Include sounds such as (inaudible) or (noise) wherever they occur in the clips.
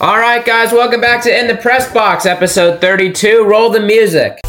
All right, guys, welcome back to In the Press Box, episode 32. Roll the music.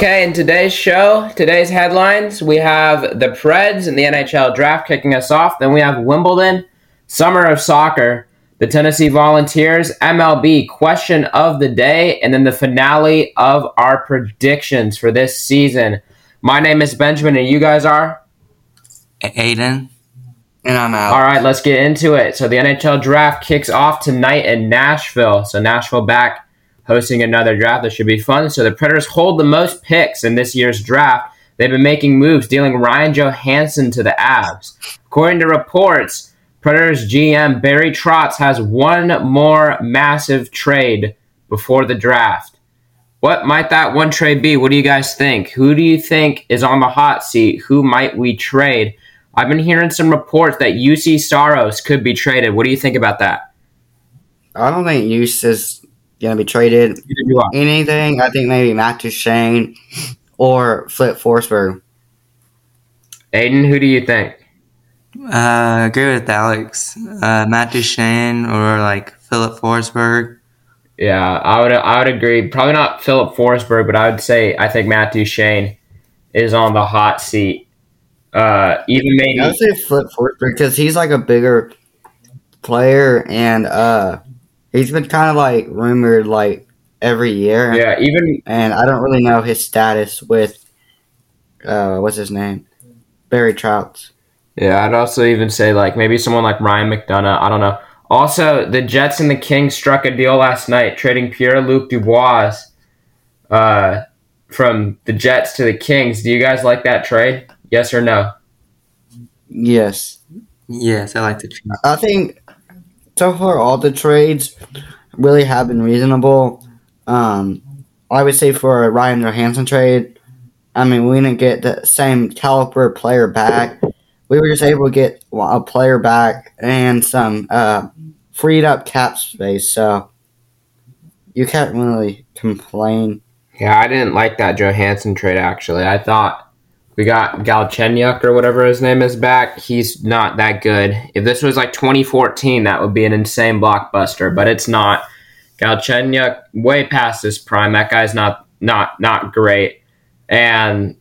Okay, in today's show, today's headlines, we have the Preds and the NHL draft kicking us off. Then we have Wimbledon, Summer of Soccer, the Tennessee Volunteers, MLB question of the day, and then the finale of our predictions for this season. My name is Benjamin, and you guys are? Aiden. And I'm out. All right, let's get into it. So the NHL draft kicks off tonight in Nashville. So Nashville back hosting another draft that should be fun. So the Predators hold the most picks in this year's draft. They've been making moves, dealing Ryan Johansen to the Avs. According to reports, Predators GM Barry Trotz has one more massive trade before the draft. What might that one trade be? What do you guys think? Who do you think is on the hot seat? Who might we trade? I've been hearing some reports that Juuse Saros could be traded. What do you think about that? I don't think Juuse is going to be traded. Anything. I think maybe Matt Duchene or Filip Forsberg. Aiden, who do you think? Uh, I agree with Alex. Uh, Matt Duchene or like Filip Forsberg. Yeah, I would I would agree. Probably not Filip Forsberg, but I would say I think Matt Duchene is on the hot seat. Uh, even maybe I would say Filip Forsberg because he's like a bigger player and uh he's been kind of like rumored like every year. Yeah, even and I don't really know his status with uh what's his name? Barry Trotz. Yeah, I'd also even say like maybe someone like Ryan McDonagh. I don't know. Also, the Jets and the Kings struck a deal last night, trading Pierre Luc Dubois uh, from the Jets to the Kings. Do you guys like that trade? Yes or no? Yes. Yes, I like the trade. I think so far all the trades really have been reasonable. Um, I would say for a Ryan Johansen trade, I mean we didn't get the same caliber player back. We were just able to get a player back and some uh, freed up cap space, so you can't really complain. Yeah, I didn't like that Johansen trade actually. I thought we got Galchenyuk or whatever his name is back. He's not that good. If this was like 2014, that would be an insane blockbuster, but it's not. Galchenyuk way past his prime. That guy's not not not great, and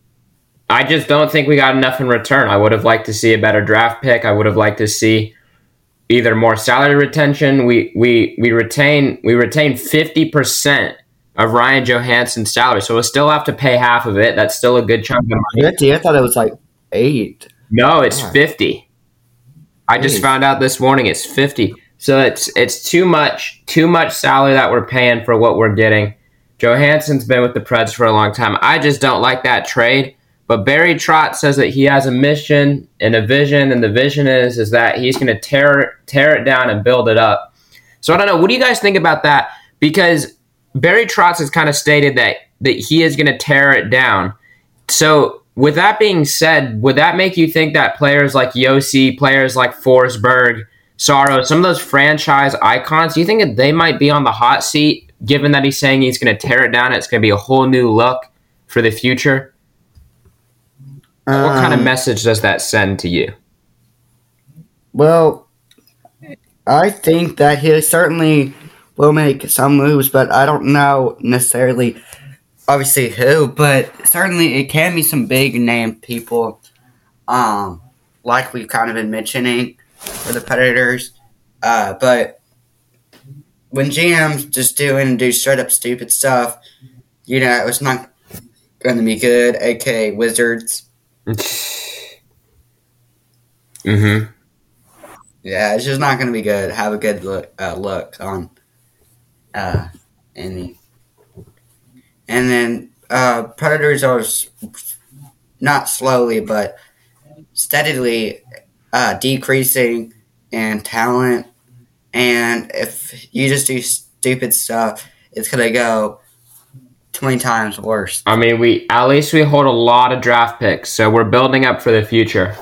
I just don't think we got enough in return. I would have liked to see a better draft pick. I would have liked to see either more salary retention. We we we retain we retain fifty percent of Ryan Johansen's salary. So we'll still have to pay half of it. That's still a good chunk of money. Fifty? I thought it was like eight. No, it's fifty. I just Jeez. found out this morning it's fifty. So it's it's too much too much salary that we're paying for what we're getting. Johansen's been with the Preds for a long time. I just don't like that trade. But Barry Trotz says that he has a mission and a vision, and the vision is is that he's going to tear tear it down and build it up. So I don't know. What do you guys think about that? Because Barry Trotz has kind of stated that that he is going to tear it down. So with that being said, would that make you think that players like Josi, players like Forsberg, Saros, some of those franchise icons, do you think that they might be on the hot seat? Given that he's saying he's going to tear it down, it's going to be a whole new look for the future. what kind of Um, message does that send to you? Well, I think that he certainly will make some moves, but I don't know necessarily, obviously who, but certainly it can be some big name people, um, like we've kind of been mentioning for the Predators. Uh, but when GMs just do and do straight up stupid stuff, you know, it's not going to be good, aka Wizards. (sighs) Mm-hmm. Yeah, it's just not going to be good. Have a good look, uh, look on uh, any. And then uh, predators are not slowly, but steadily uh, decreasing in talent. And if you just do stupid stuff, it's to go 20 times worse. I mean, we at least we hold a lot of draft picks, so we're building up for the future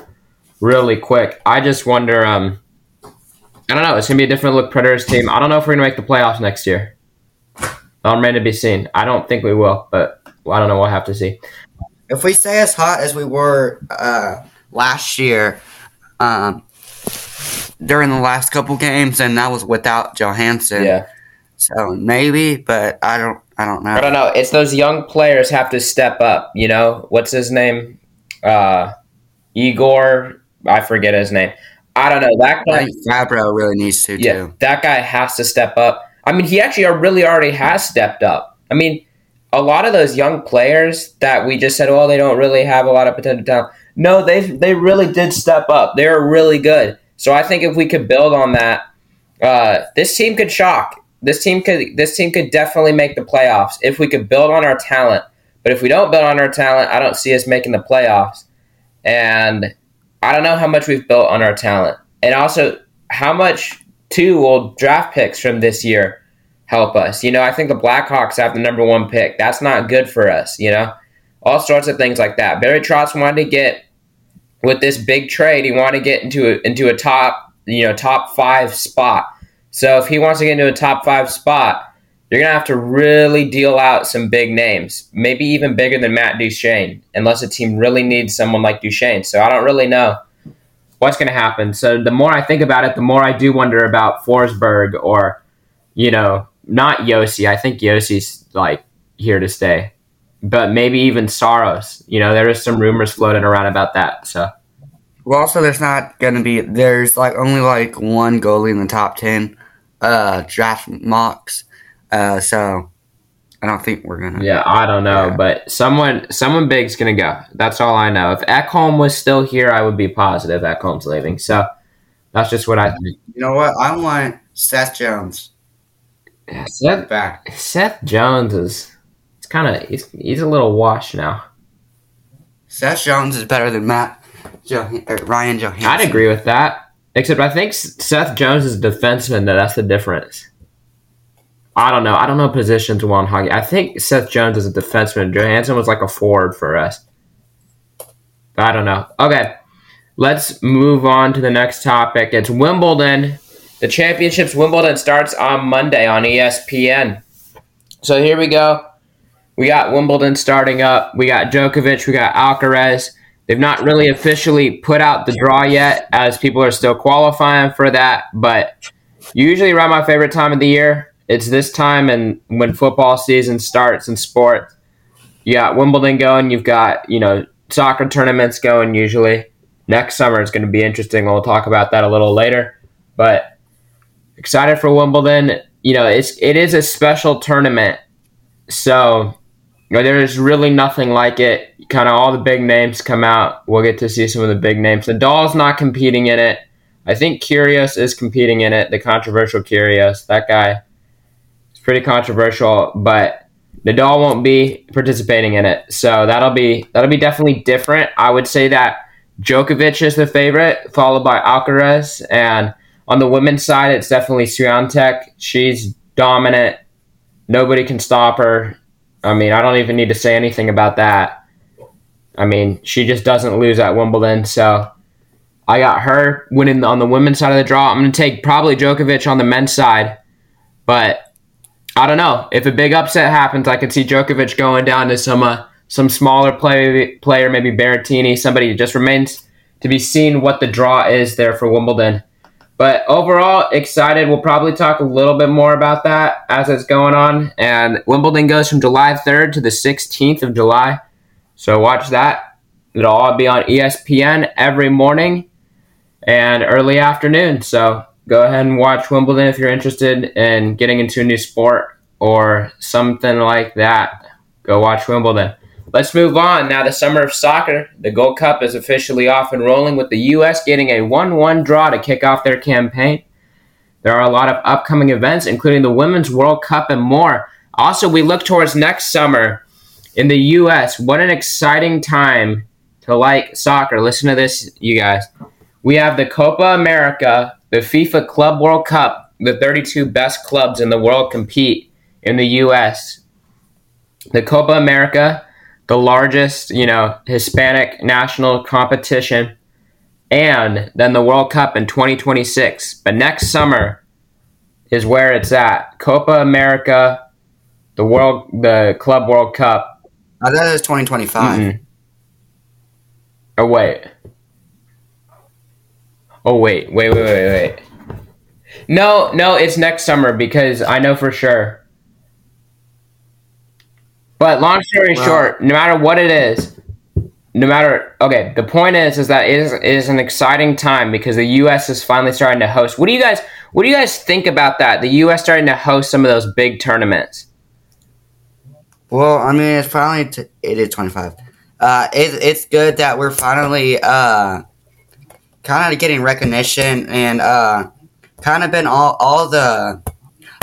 really quick. I just wonder, um, I don't know. It's gonna be a different look Predators team. I don't know if we're gonna make the playoffs next year. I'm ready to be seen. I don't think we will, but I don't know. We'll have to see. If we stay as hot as we were uh, last year, um, during the last couple games, and that was without Johansen. Yeah. So maybe, but I don't. I don't know. I don't know. It's those young players have to step up. You know what's his name? Uh, Igor. I forget his name. I don't know. That guy. Fabbro really needs to Yeah, too. that guy has to step up. I mean, he actually really already has stepped up. I mean, a lot of those young players that we just said, well, they don't really have a lot of potential talent. No, they they really did step up. They were really good. So I think if we could build on that, uh, this team could shock. This team could this team could definitely make the playoffs if we could build on our talent. But if we don't build on our talent, I don't see us making the playoffs. And I don't know how much we've built on our talent, and also how much too will draft picks from this year help us. You know, I think the Blackhawks have the number one pick. That's not good for us. You know, all sorts of things like that. Barry Trotz wanted to get with this big trade. He wanted to get into a, into a top you know top five spot. So if he wants to get into a top five spot, you're gonna have to really deal out some big names, maybe even bigger than Matt Duchene, unless a team really needs someone like Duchene. So I don't really know what's gonna happen. So the more I think about it, the more I do wonder about Forsberg or, you know, not Josi. I think Josi's like here to stay, but maybe even Saros. You know, there is some rumors floating around about that. So Well, also, there's not gonna be. There's like only like one goalie in the top ten uh, draft mocks. Uh, so I don't think we're gonna. Yeah, I don't know, Yeah. but someone someone big's gonna go. That's all I know. If Ekholm was still here, I would be positive Ekholm's leaving. So that's just what I think. You know what? I want Seth Jones Yeah, Seth, back. Seth Jones is it's kind of he's he's a little washed now. Seth Jones is better than Matt jo- Ryan Johansen. I'd agree with that. Except I think Seth Jones is a defenseman. Though that's the difference. I don't know. I don't know positions well in hockey. I think Seth Jones is a defenseman. Johansen was like a forward for us. I don't know. Okay, let's move on to the next topic. It's Wimbledon. The championships Wimbledon starts on Monday on ESPN. So here we go. We got Wimbledon starting up. We got Djokovic. We got Alcaraz. They've not really officially put out the draw yet, as people are still qualifying for that. But usually around my favorite time of the year, it's this time and when football season starts in sports. You got Wimbledon going. You've got you know soccer tournaments going. Usually next summer is going to be interesting. We'll talk about that a little later. But excited for Wimbledon. You know, it's it is a special tournament, so you know, there's really nothing like it. Kind of all the big names come out. We'll get to see some of the big names. The Nadal's not competing in it. I think Kyrgios is competing in it. The controversial Kyrgios, that guy, is pretty controversial. But Nadal won't be participating in it, so that'll be that'll be definitely different. I would say that Djokovic is the favorite, followed by Alcaraz, and on the women's side, it's definitely Swiatek. She's dominant. Nobody can stop her. I mean, I don't even need to say anything about that. I mean, she just doesn't lose at Wimbledon. So I got her winning on the women's side of the draw. I'm going to take probably Djokovic on the men's side. But I don't know. If a big upset happens, I could see Djokovic going down to some uh, some smaller play, player, maybe Berrettini, somebody. It just remains to be seen what the draw is there for Wimbledon. But overall, excited. We'll probably talk a little bit more about that as it's going on. And Wimbledon goes from July 3rd to the 16th of July. So watch that. It'll all be on ESPN every morning and early afternoon. So go ahead and watch Wimbledon if you're interested in getting into a new sport or something like that. Go watch Wimbledon. Let's move on. Now, the summer of soccer, the Gold Cup is officially off and rolling with the U.S. getting a 1 1 draw to kick off their campaign. There are a lot of upcoming events, including the Women's World Cup and more. Also, we look towards next summer in the U.S. What an exciting time to like soccer. Listen to this, you guys. We have the Copa America, the FIFA Club World Cup. The 32 best clubs in the world compete in the U.S. The Copa America, the largest, you know, Hispanic national competition. and then the World Cup in 2026. But next summer is where it's at. Copa America, the world, the Club World Cup. I thought it was 2025. Mm-mm. Oh wait. Oh wait, wait, wait, wait, wait. No, no, it's next summer because I know for sure. But long story short, no matter what it is, no matter okay, the point is is that it is, it is an exciting time because the U.S. is finally starting to host. What do you guys What do you guys think about that? The U.S. starting to host some of those big tournaments. Well, I mean, it's finally t- it is 25. Uh, it, it's good that we're finally uh, kind of getting recognition and uh, kind of been all all the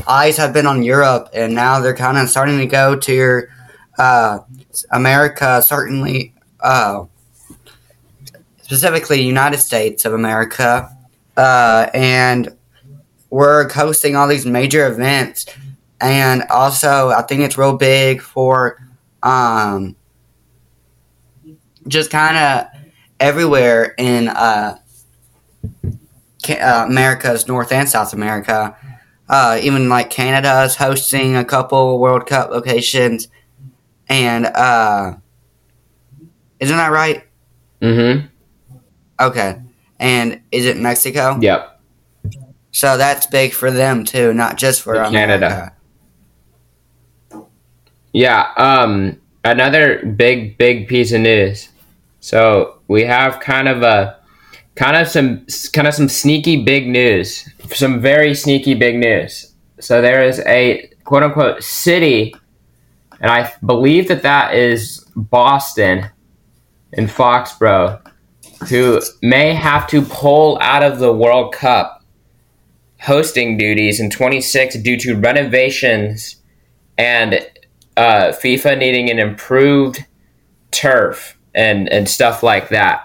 eyes have been on Europe, and now they're kind of starting to go to your uh, America. Certainly, uh, specifically United States of America, uh, and we're hosting all these major events and also I think it's real big for um, just kind of everywhere in uh, uh, America's North and South America. Uh, even like Canada is hosting a couple World Cup locations, and uh, isn't that right? Mm-hmm. Okay, and is it Mexico? Yep. So that's big for them too, not just for Canada. Yeah, um another big big piece of news. So, we have kind of a kind of some kind of some sneaky big news. Some very sneaky big news. So there is a quote unquote city and I believe that that is Boston in Foxborough who may have to pull out of the World Cup hosting duties in 26 due to renovations and uh, FIFA needing an improved turf and, and stuff like that.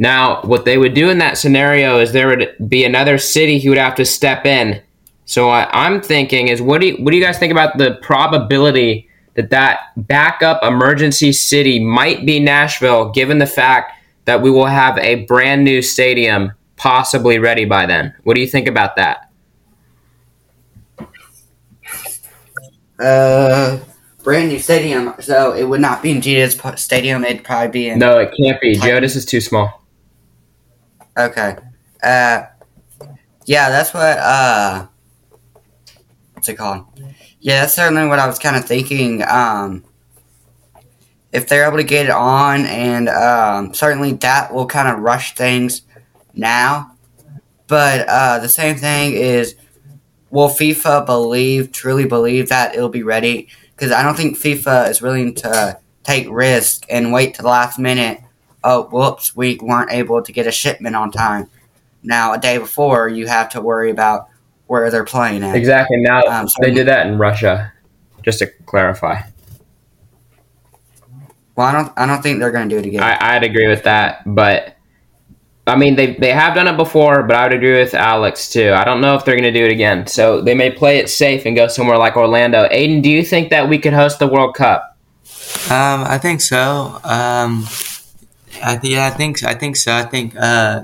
Now, what they would do in that scenario is there would be another city who would have to step in. So what I'm thinking is, what do you, what do you guys think about the probability that that backup emergency city might be Nashville, given the fact that we will have a brand new stadium possibly ready by then? What do you think about that? Uh, brand new stadium, so it would not be in Geodis stadium. It'd probably be in. No, it can't be. Geodis is too small. Okay. Uh, yeah, that's what. Uh, what's it called? Yeah, that's certainly what I was kind of thinking. Um, if they're able to get it on, and um, certainly that will kind of rush things now. But uh, the same thing is, will FIFA believe, truly believe that it'll be ready? Because I don't think FIFA is willing to take risk and wait to the last minute. Oh, whoops, we weren't able to get a shipment on time. Now, a day before, you have to worry about where they're playing at. Exactly. Now Um, so- they did that in Russia. Just to clarify, Well, I don't. I don't think they're going to do it again. I, I'd agree with that. But I mean, they they have done it before. But I would agree with Alex too. I don't know if they're going to do it again. So they may play it safe and go somewhere like Orlando. Aiden, do you think that we could host the World Cup? Um, I think so. Um, I th- yeah, I think I think so. I think uh,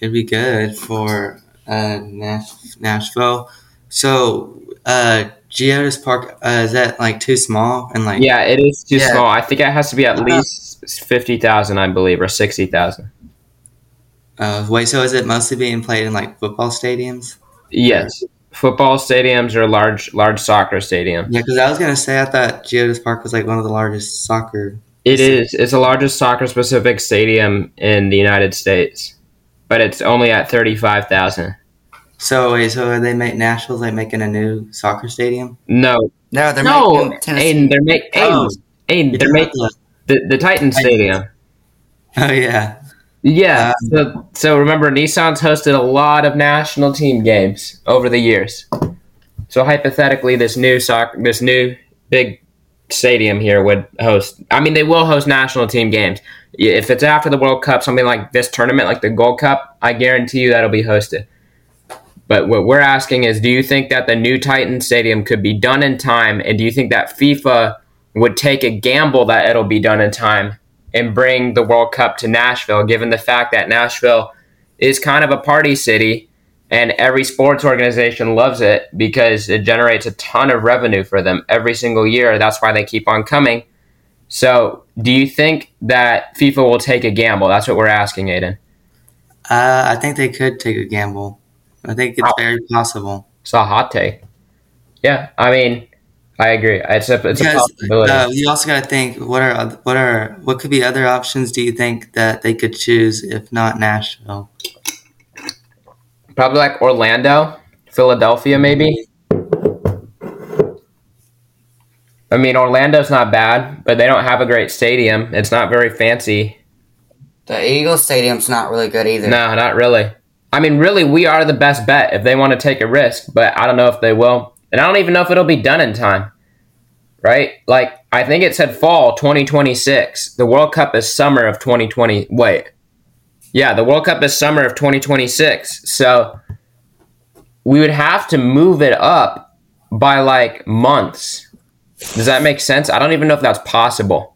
it'd be good for uh, Nash- Nashville. So, uh, Geodis Park uh, is that like too small and like Yeah, it is too Yeah. small. I think it has to be at Uh, least fifty thousand, I believe, or sixty thousand. Uh, wait, so is it mostly being played in like football stadiums? Yes, football stadiums or large large soccer stadiums. Yeah, because I was gonna say I thought Geodis Park was like one of the largest soccer. It is. It's the largest soccer specific stadium in the United States, but it's only at thirty five thousand. So wait, so are they make Nashville's like making a new soccer stadium? No, no, they're no, making Tennessee. Aiden, they're making Oh. Aiden, Aiden, they're making the the Titan Stadium. Oh yeah. Yeah. Um, so, so remember, Nissan's hosted a lot of national team games over the years. So hypothetically, this new soccer, this new big stadium here would host. I mean, they will host national team games. If it's after the World Cup, something like this tournament, like the Gold Cup, I guarantee you that'll be hosted. But what we're asking is, do you think that the new Titan Stadium could be done in time, and do you think that FIFA would take a gamble that it'll be done in time and bring the World Cup to Nashville, given the fact that Nashville is kind of a party city and every sports organization loves it because it generates a ton of revenue for them every single year. That's why they keep on coming. So, do you think that FIFA will take a gamble? That's what we're asking, Aiden. Uh, I think they could take a gamble. I think it's very possible. It's a hot take. Yeah, I mean, I agree. It's a it's a possibility. uh, you also got to think what are what are what could be other options? Do you think that they could choose if not Nashville? Probably like Orlando, Philadelphia, maybe. I mean, Orlando's not bad, but they don't have a great stadium. It's not very fancy. The Eagles Stadium's not really good either. No, not really. I mean, really, we are the best bet if they want to take a risk, but I don't know if they will. And I don't even know if it'll be done in time. Right? Like, I think it said fall 2026. The World Cup is summer of 2020. Wait. Yeah, the World Cup is summer of 2026. So we would have to move it up by like months. Does that make sense? I don't even know if that's possible.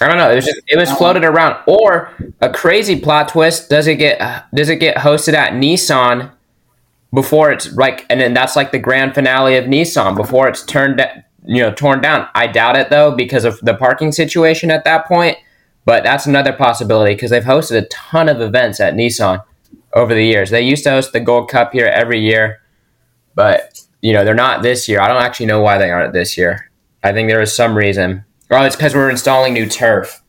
I don't know. It was just it was floated around. Or a crazy plot twist: does it get does it get hosted at Nissan before it's like, and then that's like the grand finale of Nissan before it's turned you know torn down. I doubt it though because of the parking situation at that point. But that's another possibility because they've hosted a ton of events at Nissan over the years. They used to host the Gold Cup here every year, but you know they're not this year. I don't actually know why they aren't this year. I think there is some reason. Well, it's because we're installing new turf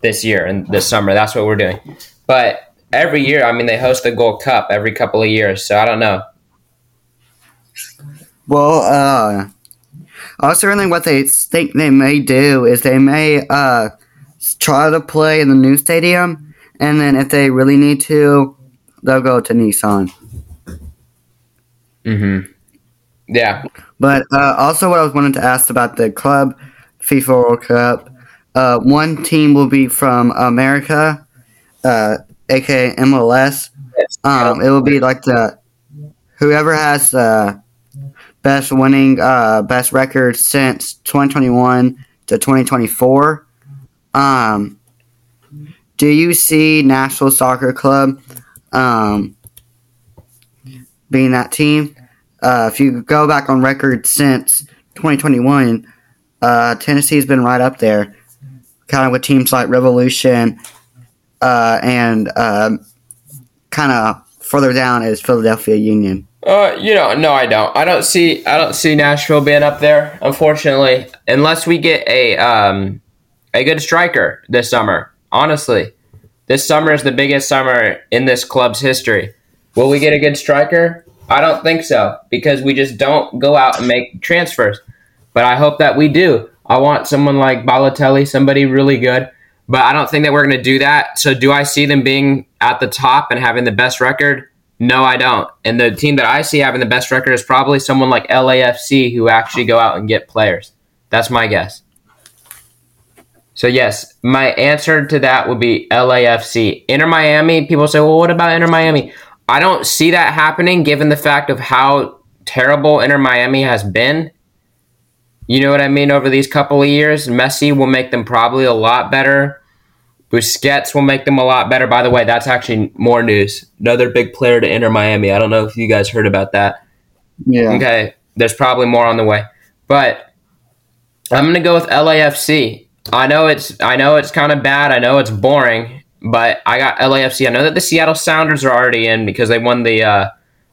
this year and this summer. That's what we're doing. But every year, I mean, they host the Gold Cup every couple of years. So I don't know. Well, uh, also, really, what they think they may do is they may uh, try to play in the new stadium, and then if they really need to, they'll go to Nissan. Mm-hmm. Yeah. But uh, also, what I was wanting to ask about the club FIFA World Cup, uh, one team will be from America, uh, aka MLS. Um, it will be like the whoever has the best winning, uh, best record since 2021 to 2024. Um, do you see Nashville Soccer Club um, being that team? Uh, if you go back on record since 2021, uh, Tennessee's been right up there, kind of with teams like Revolution, uh, and um kind of further down is Philadelphia Union. Uh, you know, no, I don't. I don't see. I don't see Nashville being up there. Unfortunately, unless we get a um a good striker this summer. Honestly, this summer is the biggest summer in this club's history. Will we get a good striker? I don't think so because we just don't go out and make transfers. But I hope that we do. I want someone like Balotelli, somebody really good. But I don't think that we're going to do that. So do I see them being at the top and having the best record? No, I don't. And the team that I see having the best record is probably someone like LAFC who actually go out and get players. That's my guess. So yes, my answer to that would be LAFC. Inter Miami, people say, "Well, what about Inter Miami?" I don't see that happening given the fact of how terrible Inter Miami has been. You know what I mean over these couple of years? Messi will make them probably a lot better. Busquets will make them a lot better. By the way, that's actually more news. Another big player to Inter Miami. I don't know if you guys heard about that. Yeah. Okay, there's probably more on the way, but I'm gonna go with LAFC. I know it's I know it's kind of bad. I know it's boring, but I got LAFC. I know that the Seattle Sounders are already in because they won the uh,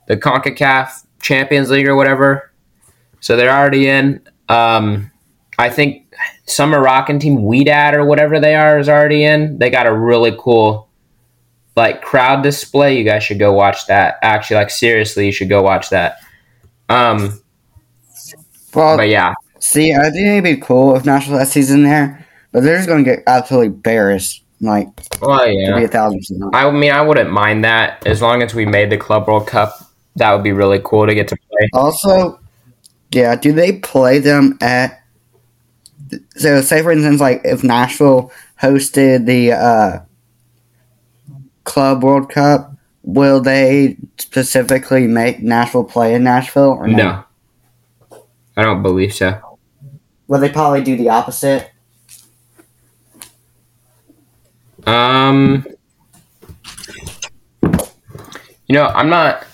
the Concacaf Champions League or whatever, so they're already in. Um, I think some Moroccan team, Wydad or whatever they are, is already in. They got a really cool like crowd display. You guys should go watch that. Actually, like seriously, you should go watch that. Um, Well, but yeah, see, I think it'd be cool if Nashville SC's in there, but they're just going to get absolutely embarrassed. Like, well, to be yeah. a thousand percent. I mean, I wouldn't mind that as long as we made the Club World Cup. That would be really cool to get to play. Also, yeah, do they play them at? So, say for instance, like if Nashville hosted the uh, Club World Cup, will they specifically make Nashville play in Nashville or no? No, I don't believe so. Will they probably do the opposite? Um, you know, I'm not.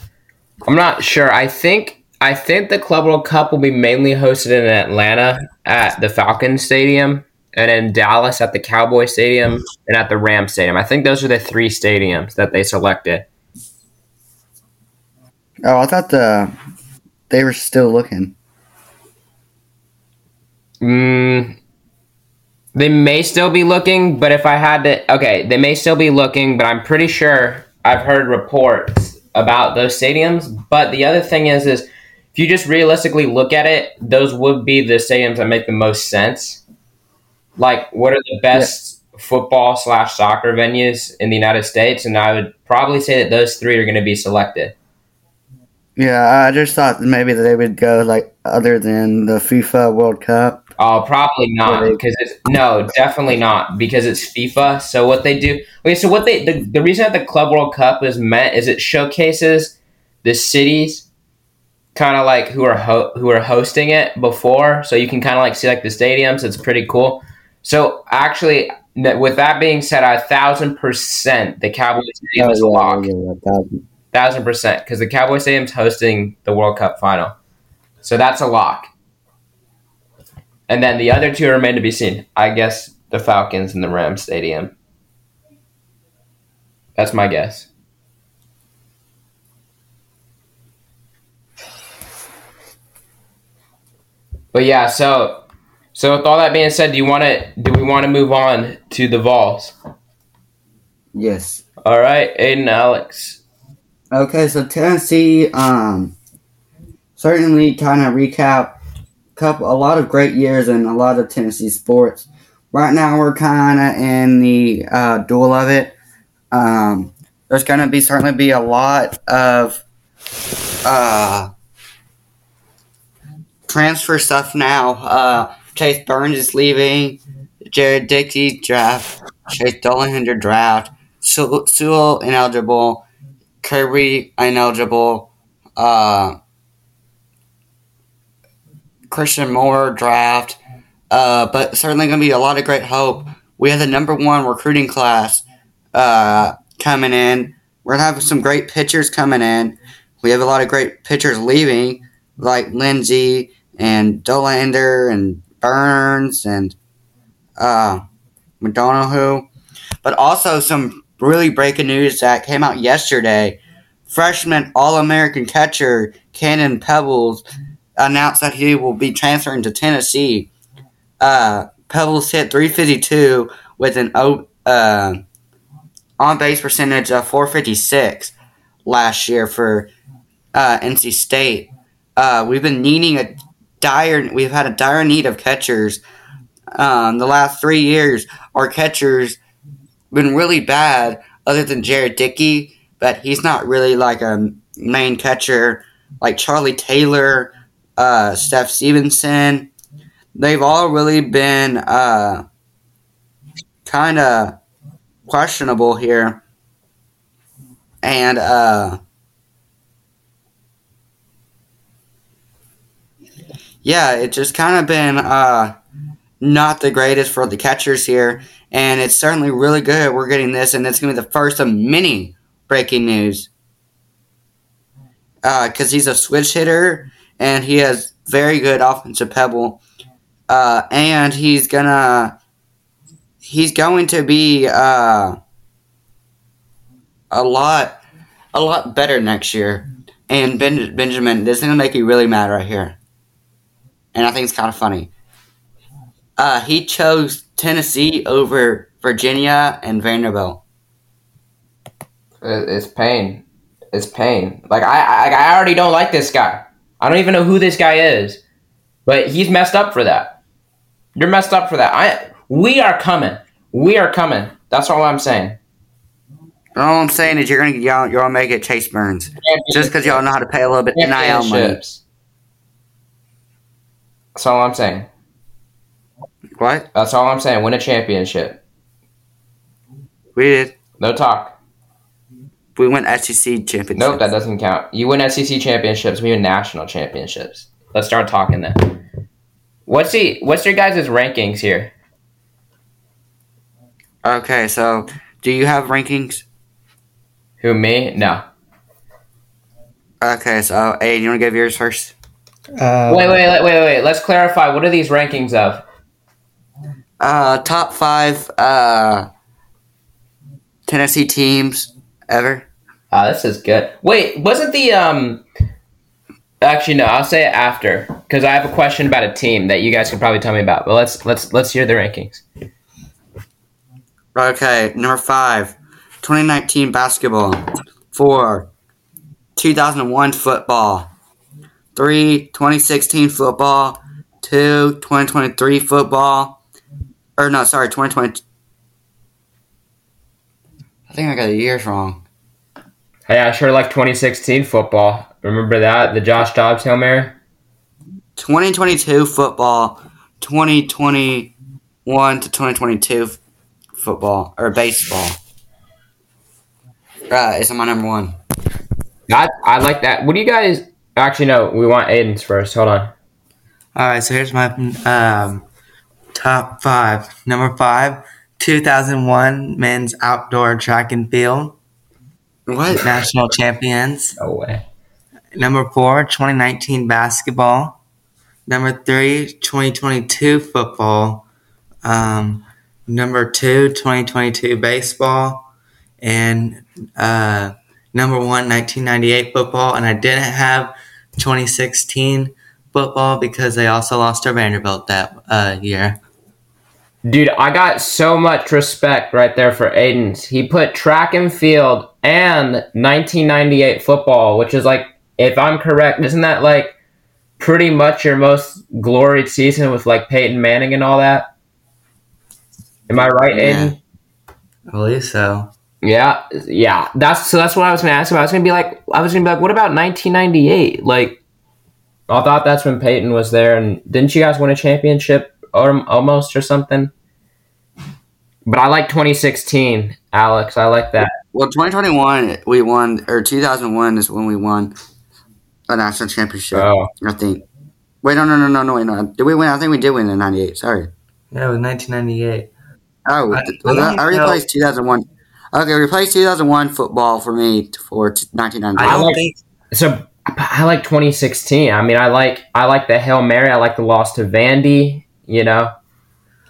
I'm not sure. I think I think the Club World Cup will be mainly hosted in Atlanta at the Falcon Stadium, and in Dallas at the Cowboy Stadium, and at the Ram Stadium. I think those are the three stadiums that they selected. Oh, I thought the they were still looking. Mm, they may still be looking, but if I had to, okay, they may still be looking, but I'm pretty sure I've heard reports about those stadiums. But the other thing is, is if you just realistically look at it, those would be the stadiums that make the most sense. Like, what are the best yeah. football slash soccer venues in the United States? And I would probably say that those three are going to be selected. Yeah, I just thought maybe they would go like other than the FIFA World Cup. Oh, probably not because it's no, definitely not because it's FIFA. So what they do? Okay, so what they the, the reason that the Club World Cup is meant is it showcases the cities, kind of like who are ho- who are hosting it before, so you can kind of like see like the stadiums. It's pretty cool. So actually, with that being said, a thousand percent the Cowboys Stadium is a lock. thousand. thousand percent because the Cowboy Stadium's hosting the World Cup final, so that's a lock. And then the other two remain to be seen. I guess the Falcons and the Rams Stadium. That's my guess. But yeah, so so with all that being said, do you want to do we want to move on to the Vols? Yes. All right, Aiden, Alex. Okay, so Tennessee, um, certainly kind of recap couple a lot of great years in a lot of Tennessee sports. Right now, we're kind of in the uh, duel of it. Um, there's going to be certainly be a lot of uh, transfer stuff now. Uh, Chase Burns is leaving. Jared Dickey draft. Chase Dollander draft. Sewell ineligible. Kirby ineligible. Uh, Christian Moore draft, uh, but certainly going to be a lot of great hope. We have the number one recruiting class uh, coming in. We're going to have some great pitchers coming in. We have a lot of great pitchers leaving, like Lindsey and Dollander and Burns and uh, McDonough. But also some really breaking news that came out yesterday. Freshman All American catcher Cannon Peebles announced that he will be transferring to Tennessee. Uh, Peebles hit 352 with an uh, on base percentage of 456 last year for uh, NC State. Uh, we've been needing a dire. We've had a dire need of catchers. Um, the last three years, our catchers been really bad. Other than Jared Dickey, but he's not really like a main catcher like Charlie Taylor uh, Steph Stevenson. They've all really been uh, kind of questionable here. And uh, yeah, it's just kind of been uh, not the greatest for the catchers here. And it's certainly really good we're getting this, and it's going to be the first of many breaking news. Because uh, he's a switch hitter and he has very good offensive pebble. Uh, and he's gonna he's going to be uh, a lot a lot better next year. And ben- Benjamin, this is gonna make you really mad right here, and I think it's kind of funny. Uh, he chose Tennessee over Virginia and Vanderbilt. It's pain. It's pain. Like I, I, I already don't like this guy. I don't even know who this guy is, but he's messed up for that. You're messed up for that. I we are coming. We are coming. That's all I'm saying. All I'm saying is you're gonna y'all you're gonna make it Chase Burns just because y'all know how to pay a little bit NIL money. That's all I'm saying. What? That's all I'm saying. Win a championship. We did. No talk. We win SEC championships. Nope, that doesn't count. You win SEC championships. We win national championships. Let's start talking then. What's the what's your guys' rankings here? Okay, so do you have rankings? Who me? No. Okay, so Aiden, you want to give yours first? Uh, Wait, wait, wait, wait, wait. Let's clarify. What are these rankings of? Uh, top five uh Tennessee teams ever. Ah, this is good. Wait, wasn't the um? Actually, no. I'll say it after because I have a question about a team that you guys could probably tell me about. But let's let's let's hear the rankings. Okay, number five, 2019 basketball. Four, 2001 football. Three, 2016 football. Two, 2023 football. Or no, sorry, 2020. I think I got the years wrong. Hey, I sure like 2016 football. Remember that the Josh Dobbs hail mary? 2022 football. 2021 to 2022 football or baseball. Right, it's my number one. I I like that. What do you guys? Actually, no. We want Aiden's first. Hold on. All right, so here's my um, top five. Number five, 2001 men's outdoor track and field What? national champions. No way. Number four, 2019 basketball. Number three, 2022 football. Um, number two, 2022 baseball. And uh, number one, 1998 football. And I didn't have 2016 football because they also lost to Vanderbilt that uh, year. Dude, I got so much respect right there for Aiden's. He put track and field and 1998 football, which is like, if I'm correct, isn't that like pretty much your most gloried season with like Peyton Manning and all that? Am I right, Aiden? I believe so. Yeah, yeah. That's so. That's what I was gonna ask about. I was gonna be like, I was gonna be like, what about 1998? Like, I thought that's when Peyton was there, and didn't you guys win a championship almost or something? But I like 2016, Alex. I like that. Well, 2021 we won, or 2001 is when we won a national championship. Oh, I think. Wait, no, no, no, no, no, wait, no. Did we win? I think we did win in '98. Sorry. Yeah, it was 1998. Oh, I- th- I was I know. replaced 2001. Okay, replace 2001 football for me for t- I 1998. don't like- so I like 2016. I mean, I like I like the hail mary. I like the loss to Vandy. You know,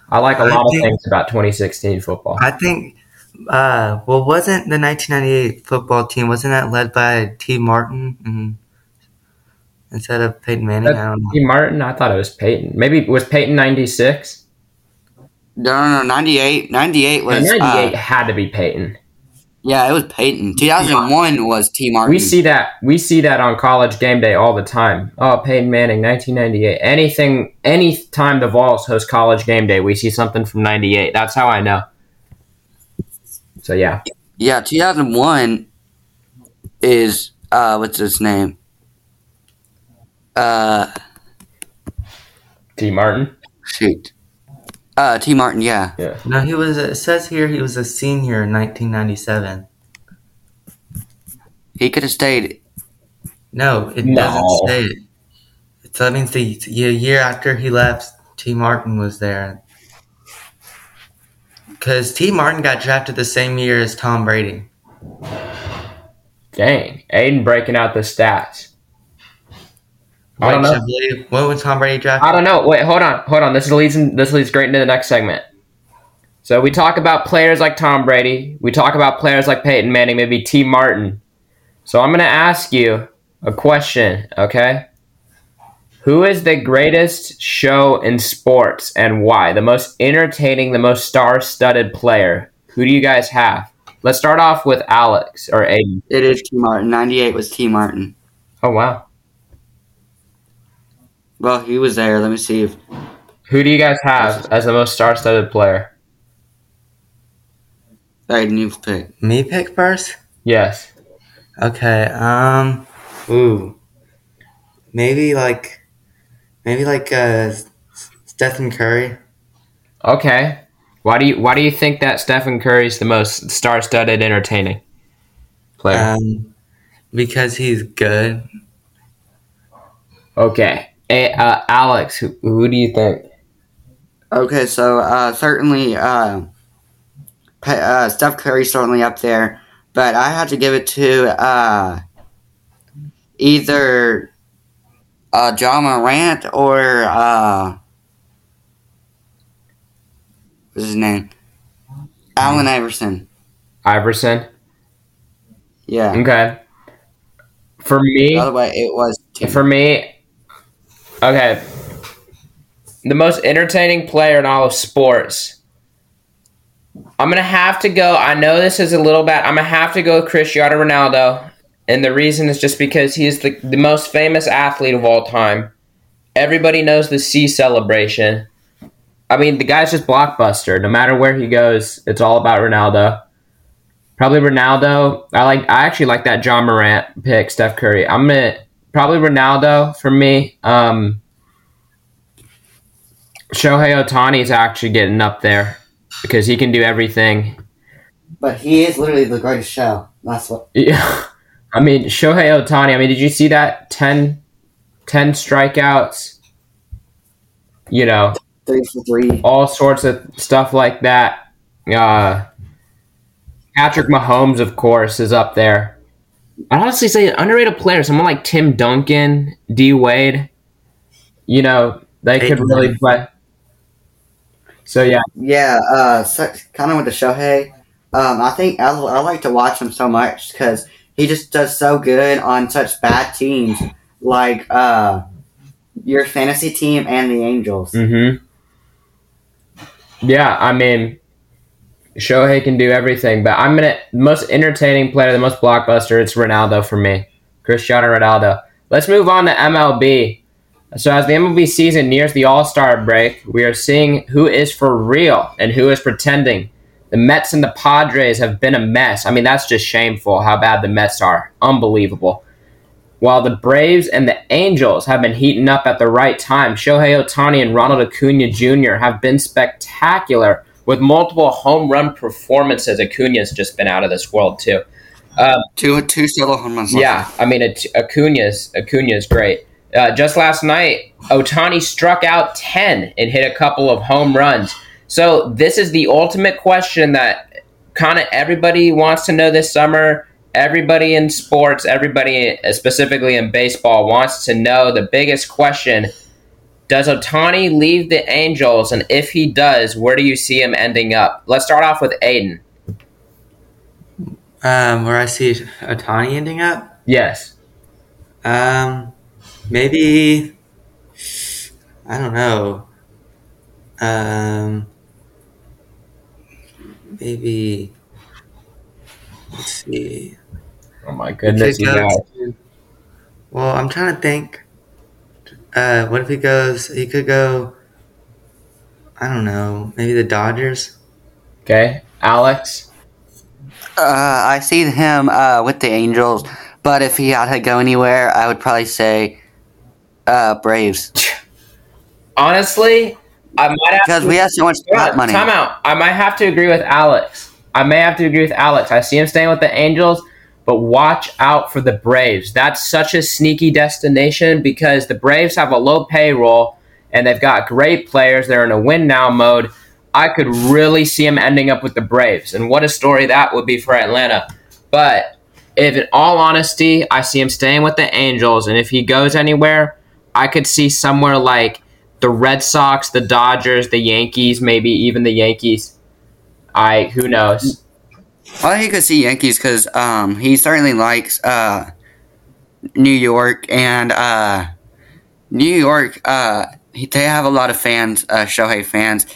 I like a lot of things about 2016 football. I think, uh, well, wasn't the 1998 football team wasn't that led by Tee Martin and, instead of Peyton Manning? I don't know. Tee Martin. I thought it was Peyton. Maybe was Peyton 96. No, no, no, 98. 98 was. 98 Uh, had to be Peyton. Yeah, it was Peyton. 2001 was Tee Martin. We see that we see that on college game day all the time. Oh, Peyton Manning, 1998. Anything, any time the Vols host college game day, we see something from 98. That's how I know. So yeah, Yeah, 2001 is. uh What's his name? Uh, Tee Martin. shoot. Uh, Tee Martin, yeah. Yeah. No, he was. It says here he was a senior in 1997. He could have stayed. No, it No. doesn't say it. So that means the year year after he left, Tee Martin was there. Because Tee Martin got drafted the same year as Tom Brady. Dang, Aiden breaking out the stats. I don't know. believe, when was Tom Brady drafted? I don't know. Wait, hold on, hold on. This leads in, this leads great into the next segment. So we talk about players like Tom Brady. We talk about players like Peyton Manning, maybe Tee Martin. So I'm gonna ask you a question, okay? Who is the greatest show in sports and why? The most entertaining, the most star-studded player. Who do you guys have? Let's start off with Alex or Aiden. It is Tee Martin. 98 was Tee Martin. Oh wow. Well, he was there. Let me see if. Who do you guys have as the most star-studded player? I need to pick. Me pick first? Yes. Okay, um, ooh, maybe like, maybe like uh, Stephen Curry. Okay. Why do you Why do you think that Stephen Curry's the most star-studded, entertaining player? Um, because he's good. okay. Hey, uh, Alex, who, who do you think? Okay, so uh, certainly uh, uh, Steph Curry certainly up there, but I had to give it to uh, either uh, Ja Morant or uh, what's his name? Allen Iverson. Iverson. Yeah. Okay. For me, By the way, it was Tim. for me, okay. The most entertaining player in all of sports. I'm gonna have to go. I know this is a little bad. I'm gonna have to go with Cristiano Ronaldo, and the reason is just because he is the, the most famous athlete of all time. Everybody knows the C celebration. I mean, the guy's just blockbuster. No matter where he goes, it's all about Ronaldo. Probably Ronaldo. I like. I actually like that Ja Morant pick, Steph Curry. I'm gonna probably Ronaldo for me. Um, Shohei Ohtani is actually getting up there because he can do everything. But he is literally the greatest show. That's what. (laughs) Yeah, I mean Shohei Ohtani. I mean, did you see that 10, 10 strikeouts? You know, Three for three. all sorts of stuff like that. Uh, Patrick Mahomes, of course, is up there. I'd honestly say underrated player, someone like Tim Duncan, D Wade. You know, they could really play. So yeah, Yeah, uh, so, kind of with the Shohei. Um, I think I, I like to watch him so much because he just does so good on such bad teams like uh, your fantasy team and the Angels. Mm-hmm. Yeah, I mean, Shohei can do everything, but I'm gonna most entertaining player, the most blockbuster. It's Ronaldo for me, Cristiano Ronaldo. Let's move on to MLB. So as the MLB season nears the All Star break, we are seeing who is for real and who is pretending. The Mets and the Padres have been a mess. I mean, that's just shameful how bad the Mets are. Unbelievable. While the Braves and the Angels have been heating up at the right time, Shohei Ohtani and Ronald Acuna Jr. have been spectacular with multiple home run performances. Acuna's just been out of this world too. Um, Two two solo home runs. yeah, I mean it, Acuna's Acuna's great. Uh, just last night, Ohtani struck out ten and hit a couple of home runs. So this is the ultimate question that kind of everybody wants to know this summer. Everybody in sports, everybody uh, specifically in baseball, wants to know the biggest question: Does Ohtani leave the Angels? And if he does, where do you see him ending up? Let's start off with Aiden. Um, where I see Ohtani ending up. Yes. Um, maybe I don't know. Um, maybe let's see. Oh my goodness, you guys. well, I'm trying to think. Uh, what if he goes? He could go. I don't know. Maybe the Dodgers. Okay, Alex. Uh, I see him uh, with the Angels, but if he had to go anywhere, I would probably say uh, Braves (laughs) Honestly, I might have because to, we have so much Yeah, money. Time out. I might have to agree with Alex. I may have to agree with Alex. I see him staying with the Angels, but watch out for the Braves. That's such a sneaky destination because the Braves have a low payroll and they've got great players. They're in a win now mode. I could really see him ending up with the Braves, and what a story that would be for Atlanta. But if, in all honesty, I see him staying with the Angels, and if he goes anywhere, I could see somewhere like the Red Sox, the Dodgers, the Yankees, maybe even the Yankees. I who knows. Well, he could see Yankees because um, he certainly likes uh, New York and uh, New York. Uh, they have a lot of fans, uh, Shohei fans.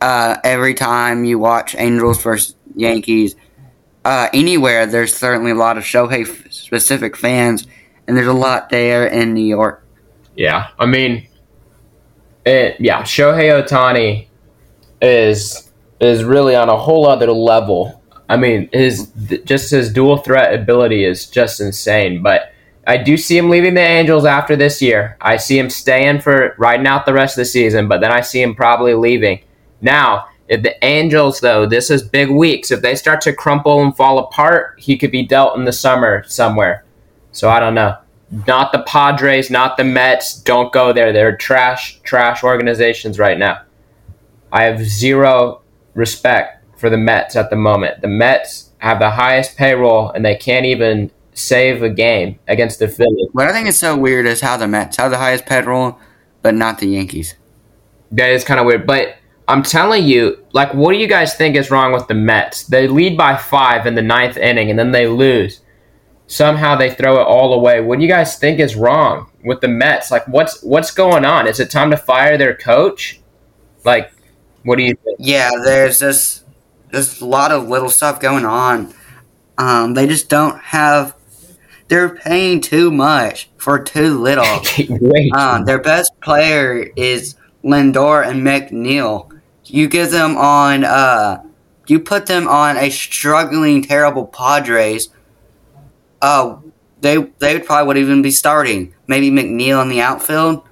Uh, every time you watch Angels versus Yankees, uh, anywhere there's certainly a lot of Shohei f- specific fans, and there's a lot there in New York. Yeah, I mean, it. Yeah, Shohei Ohtani is is really on a whole other level. I mean, his just his dual threat ability is just insane. But I do see him leaving the Angels after this year. I see him staying for riding out the rest of the season, but then I see him probably leaving. Now, if the Angels, though, this is big weeks. If they start to crumple and fall apart, he could be dealt in the summer somewhere. So I don't know. Not the Padres, not the Mets. Don't go there. They're trash, trash organizations right now. I have zero respect for the Mets at the moment. The Mets have the highest payroll, and they can't even save a game against the Phillies. What I think is so weird is how the Mets have the highest payroll, but not the Yankees. That is kind of weird, but I'm telling you, like, what do you guys think is wrong with the Mets? They lead by five in the ninth inning, and then they lose. Somehow they throw it all away. What do you guys think is wrong with the Mets? Like, what's what's going on? Is it time to fire their coach? Like, what do you think? Yeah, there's just there's a lot of little stuff going on. Um, they just don't have. They're paying too much for too little. (laughs) Um, their best player is Lindor and McNeil. You give them on. Uh, you put them on a struggling, terrible Padres. Uh, they they probably would even be starting. Maybe McNeil in the outfield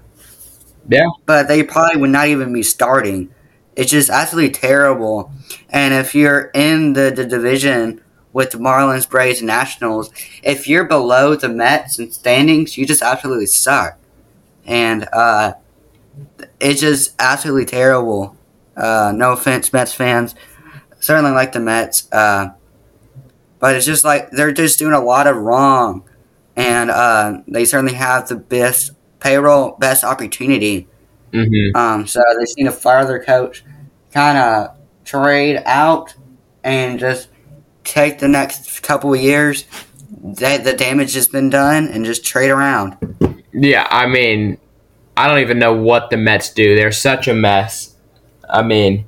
yeah, but they probably would not even be starting. It's just absolutely terrible. And if you're in the, the division with the Marlins, Braves, Nationals, if you're below the Mets and standings, you just absolutely suck. And uh, it's just absolutely terrible. Uh, no offense, Mets fans. Certainly like the Mets. Uh, but it's just like they're just doing a lot of wrong. And uh, they certainly have the best payroll, best opportunity. Hmm Um, so they just need to fire their coach, kind of trade out, and just take the next couple of years that the damage has been done, and just trade around. yeah. I mean, I don't even know what the Mets do. They're such a mess. I mean,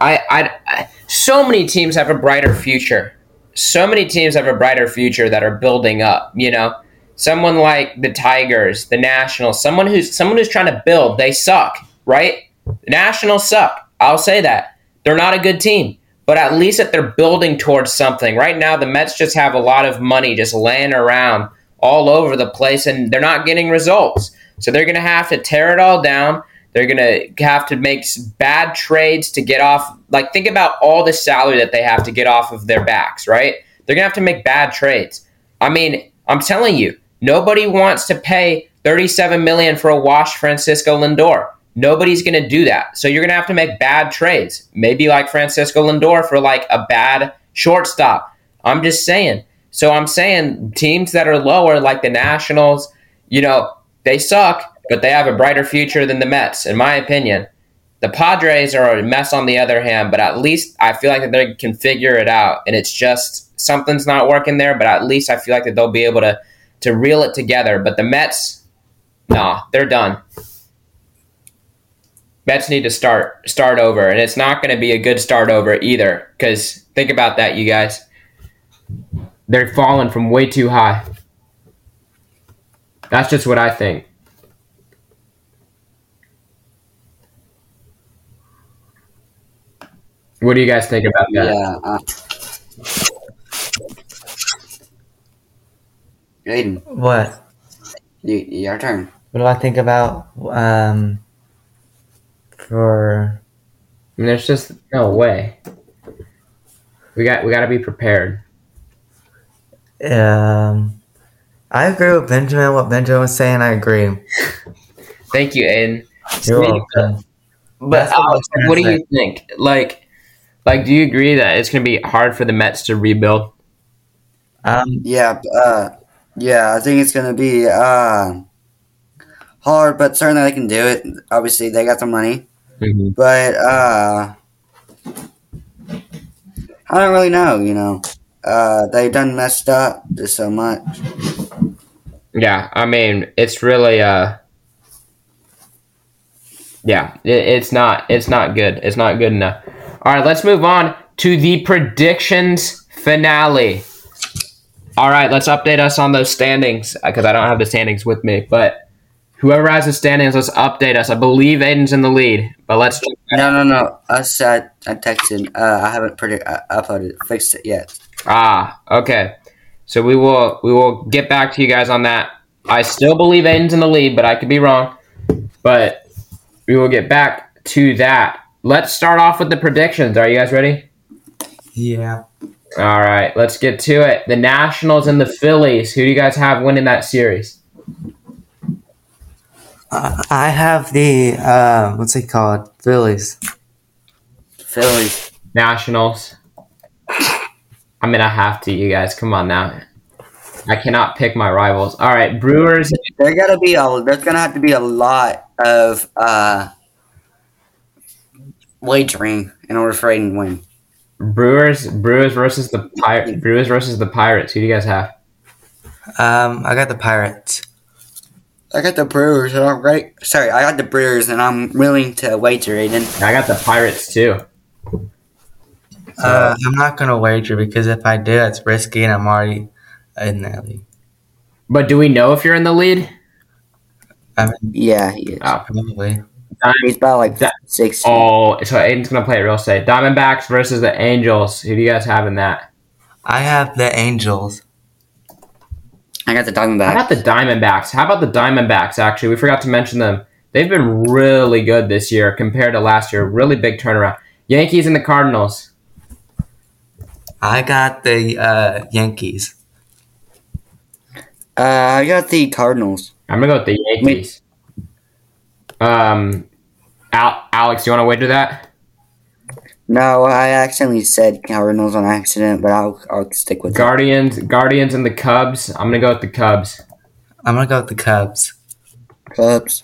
I, I, I so many teams have a brighter future. So many teams have a brighter future that are building up. You know, someone like the Tigers, the Nationals, someone who's someone who's trying to build. They suck, right? The Nationals suck. I'll say that they're not a good team, but at least that they're building towards something. Right now, the Mets just have a lot of money just laying around all over the place, and they're not getting results. So they're going to have to tear it all down. They're going to have to make bad trades to get off. Like, think about all the salary that they have to get off of their backs, right? They're going to have to make bad trades. I mean, I'm telling you, nobody wants to pay 37 million for a washed Francisco Lindor. Nobody's going to do that. So you're going to have to make bad trades. Maybe like Francisco Lindor for like a bad shortstop. I'm just saying. So I'm saying teams that are lower, like the Nationals, you know, they suck, but they have a brighter future than the Mets, in my opinion. The Padres are a mess on the other hand, but at least I feel like that they can figure it out. And it's just something's not working there, but at least I feel like that they'll be able to to reel it together. But the Mets, nah, they're done. Mets need to start start over, and it's not going to be a good start over either. Because think about that, you guys. They're falling from way too high. That's just what I think. What do you guys think about that? Yeah. Aiden, What? you, your turn. What do I think about um for I mean, there's just no way. We got we got to be prepared. um I agree with Benjamin. What Benjamin was saying, I agree. (laughs) Thank you, Aiden. You're Speak- welcome. But That's what I Alex, was what do you think? Like, like, do you agree that it's going to be hard for the Mets to rebuild? Um, Yeah, uh, yeah, I think it's gonna be uh, hard, but certainly they can do it. Obviously, they got the money, Mm-hmm. but uh, I don't really know. You know, uh, they've done messed up just so much. Yeah, I mean, it's really uh, yeah, it, it's not it's not good. It's not good enough. All right, let's move on to the predictions finale. All right, let's update us on those standings because I don't have the standings with me, but. Whoever has the standings, let's update us. I believe Aiden's in the lead, but let's No, no, no. I said I texted. Uh, I haven't predict. I uploaded, fixed it yet. Ah, okay. So we will we will get back to you guys on that. I still believe Aiden's in the lead, but I could be wrong. But we will get back to that. Let's start off with the predictions. Are you guys ready? yeah. All right, let's get to it. The Nationals and the Phillies. Who do you guys have winning that series? I I have the uh, what's it called? Phillies. Phillies. Nationals. I mean, I have to. You guys, come on now. I cannot pick my rivals. All right, Brewers. There gotta be a. There's gonna have to be a lot of uh, wagering in order for Aiden to win. Brewers. Brewers versus the Pirates. Brewers versus the Pirates. Who do you guys have? Um, I got the Pirates. I got the Brewers, and I'm right. Sorry, I got the Brewers, and I'm willing to wager, Aiden. I got the Pirates too. So, Uh, I'm not gonna wager because if I do, it's risky, and I'm already in that league. but do we know if you're in the lead? I mean, Yeah, he is. Oh. probably. He's about like That- six. Oh, so Aiden's gonna play it real safe. Diamondbacks versus the Angels. Who do you guys have in that? I have the Angels. I got the How Diamondbacks. about the Diamondbacks? How about the Diamondbacks? Actually, we forgot to mention them. They've been really good this year compared to last year. Really big turnaround. Yankees and the Cardinals. I got the uh, Yankees. Uh, I got the Cardinals. I'm gonna go with the Yankees. Um, Al- Alex, you want to wager that? No, I accidentally said Cardinals on accident, but I'll I'll stick with it. Guardians, Guardians, and the Cubs. I'm gonna go with the Cubs. I'm gonna go with the Cubs. Cubs.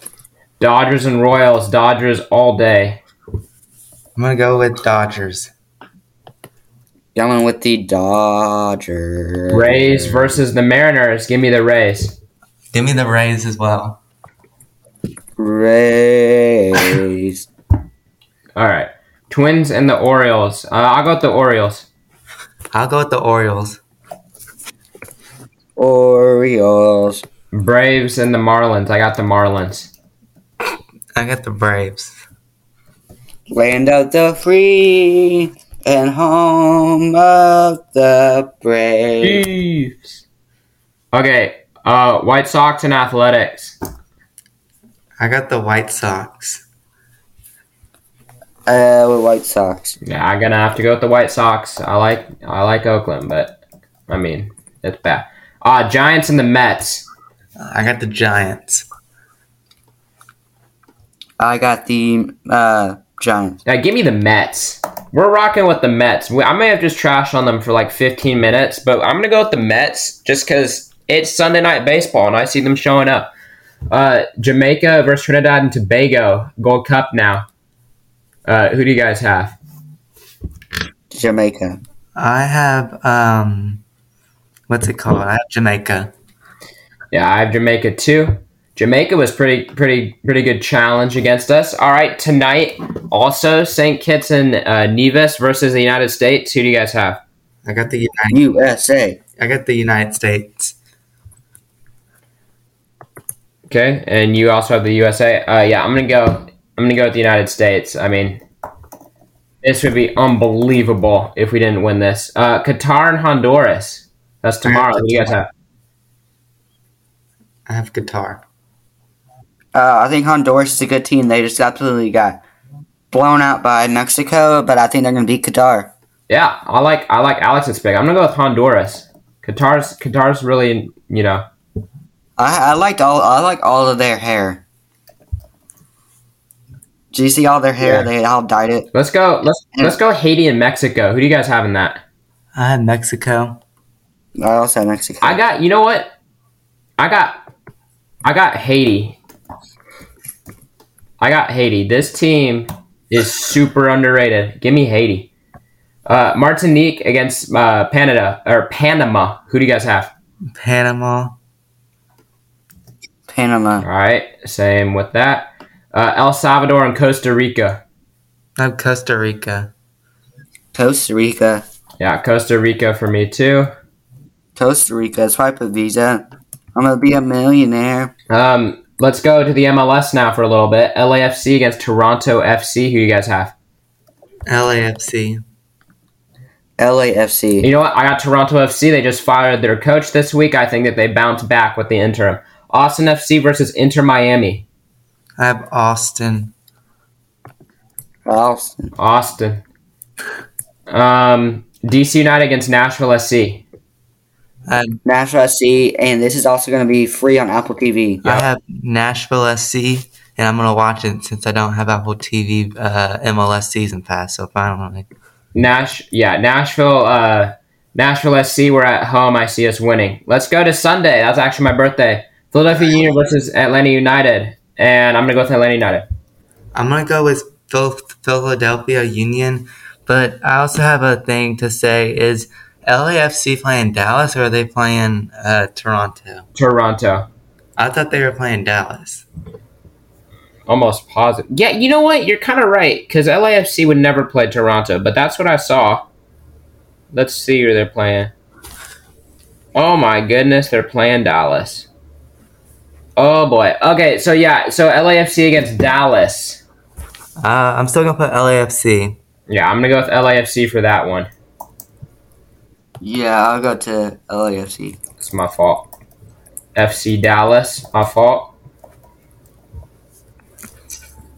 Dodgers and Royals. Dodgers all day. I'm gonna go with Dodgers. Going with the Dodgers. Rays versus the Mariners. Give me the Rays. Give me the Rays as well. Rays. All right. Twins and the Orioles. Uh, I'll go with the Orioles. I'll go with the Orioles. Orioles. Braves and the Marlins. I got the Marlins. I got the Braves. Land of the free and home of the Braves. Chiefs. Okay. Uh, White Sox and Athletics. I got the White Sox. Uh, with White Sox. Yeah, I'm gonna have to go with the White Sox. I like I like Oakland, but I mean it's bad. Uh Giants and the Mets. I got the Giants. I got the uh Giants. Yeah, give me the Mets. We're rocking with the Mets. We- I may have just trashed on them for like 15 minutes, but I'm gonna go with the Mets just because it's Sunday night baseball and I see them showing up. Uh, Jamaica versus Trinidad and Tobago Gold Cup now. Uh, who do you guys have? Jamaica. I have um, what's it called? I have Jamaica. Yeah, I have Jamaica too. Jamaica was pretty, pretty, pretty good challenge against us. All right, tonight also St. Kitts and uh, Nevis versus the United States. Who do you guys have? I got the United. USA. I got the United States. Okay, and you also have the USA. Uh, yeah, I'm gonna go. I'm gonna go with the United States. I mean, this would be unbelievable if we didn't win this. Uh, Qatar and Honduras. That's tomorrow. Who do you guys have? I have Qatar. Uh, I think Honduras is a good team. They just absolutely got blown out by Mexico, but I think they're going to beat Qatar. Yeah, I like I like Alex's pick. I'm gonna go with Honduras. Qatar's Qatar's really you know I, I liked all. I like all of their hair. Do you see all their hair? Yeah. They all dyed it. Let's go. Let's let's go Haiti and Mexico. Who do you guys have in that? I have Mexico. I also have Mexico. I got. You know what? I got. I got Haiti. I got Haiti. This team is super underrated. Give me Haiti. Uh, Martinique against uh, Canada or Panama. Who do you guys have? Panama. Panama. All right, same with that. Uh, El Salvador and Costa Rica. I have Costa Rica. Costa Rica. Yeah, Costa Rica for me too. Costa Rica. Swipe a visa. I'm gonna be a millionaire. Um, let's go to the MLS now for a little bit. LAFC against Toronto FC. Who you guys have? LAFC. LAFC. You know what? I got Toronto FC. They just fired their coach this week. I think that they bounce back with the interim. Austin FC versus Inter Miami. I have Austin. Austin. Austin. Um, DC United against Nashville SC. I have, Nashville SC, and this is also gonna be free on Apple TV. I have Nashville SC, and I'm gonna watch it since I don't have Apple TV uh, MLS season pass. So finally, Nash, yeah, Nashville, uh, Nashville SC. We're at home. I see us winning. Let's go to Sunday. That's actually my birthday. Philadelphia Union versus Atlanta United, and I'm gonna go with Atlanta United. I'm gonna go with Phil- Philadelphia Union, but I also have a thing to say: is LAFC playing Dallas or are they playing uh, Toronto? Toronto, I thought they were playing Dallas. almost positive. Yeah, you know what? You're kind of right because LAFC would never play Toronto, but that's what I saw. Let's see who they're playing. Oh my goodness, they're playing Dallas. Oh boy. Okay, so yeah, so LAFC against Dallas. Uh, I'm still gonna put LAFC. Yeah, I'm gonna go with LAFC for that one. Yeah, I'll go to LAFC. It's my fault. FC Dallas, my fault.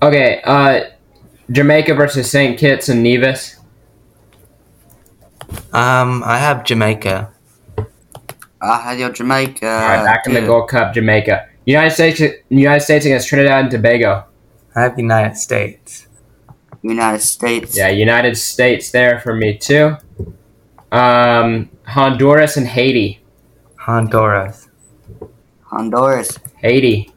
Okay, uh, Jamaica versus St. Kitts and Nevis. Um, I have Jamaica. I had your Jamaica. All right, back in the. Gold Cup, Jamaica. United States, United States against Trinidad and Tobago. I have United States. United States. Yeah, United States there for me too. Um, Honduras and Haiti. Honduras. Honduras. Haiti.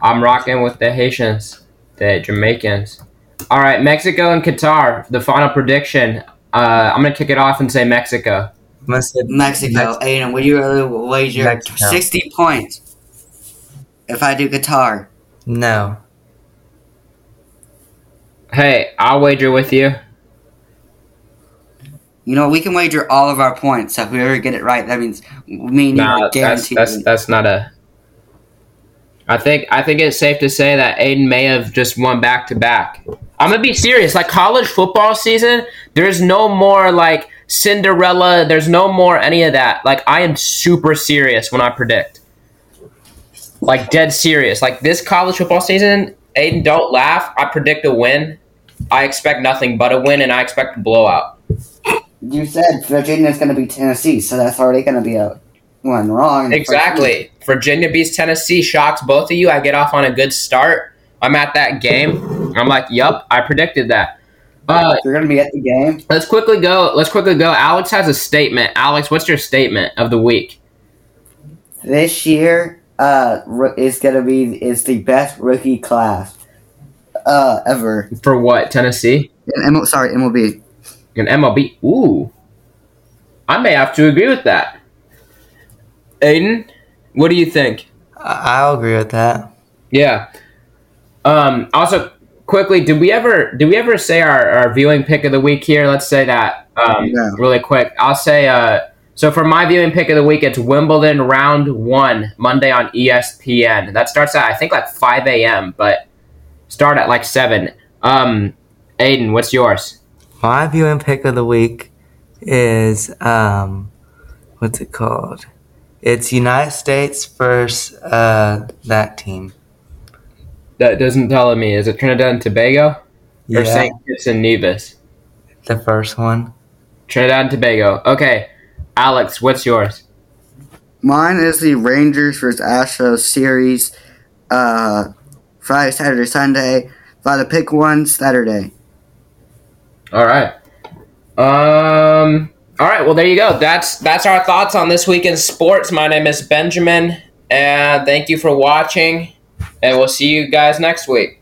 I'm rocking with the Haitians, the Jamaicans. All right, Mexico and Qatar. The final prediction. Uh, I'm gonna kick it off and say Mexico. I'm gonna say Mexico. Mex- Aiden, would you rather wager Mexico. 60 points if I do Qatar? no. Hey, I'll wager with you. You know, we can wager all of our points, so whoever get it right, that means me and you Nah, are that's that's that's not a. I think I think it's safe to say that Aiden may have just won back to back. I'm gonna be serious. Like college football season, there's no more like Cinderella. There's no more any of that. Like I am super serious when I predict. Like dead serious. Like this college football season, Aiden, don't laugh. I predict a win. I expect nothing but a win, and I expect a blowout. you said Virginia's going to be Tennessee, so that's already going to be a one wrong. in the first week. Exactly. Virginia beats Tennessee, shocks both of you. I get off on a good start. I'm at that game. I'm like, yup, I predicted that. Uh, You're going to be at the game. let's quickly go. Let's quickly go. Alex has a statement. Alex, what's your statement of the week? This year uh, ro- is going to be is the best rookie class uh, ever. For what? Tennessee And M- sorry, MLB. and MLB. Ooh, I may have to agree with that. Aiden, what do you think? I- I'll agree with that. Yeah. Um, also, quickly, did we ever did we ever say our, our viewing pick of the week here? Let's say that um, No. really quick. I'll say uh, so for my viewing pick of the week, it's Wimbledon round one Monday on ESPN. That starts at I think like five a.m. but start at like seven. Um, Aiden, what's yours? My viewing pick of the week is um, what's it called? It's United States versus uh, that team. That doesn't tell me. Is it Trinidad and Tobago Yeah. or St. Kitts and Nevis? the first one. Trinidad and Tobago. Okay, Alex, what's yours? Mine is the Rangers versus Astros series. Uh, Friday, Saturday, Sunday. If I had to pick one, Saturday. All right. Um. All right. Well, there you go. That's that's our thoughts on this week in sports. My name is Benjamin, and thank you for watching. And we'll see you guys next week.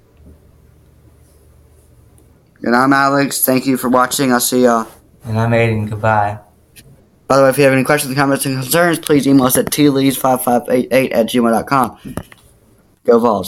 And I'm Alex. Thank you for watching. I'll see y'all. And I'm Aiden. Goodbye. By the way, if you have any questions, comments, and concerns, please email us at tleads5588 at gmail.com. Go Vols.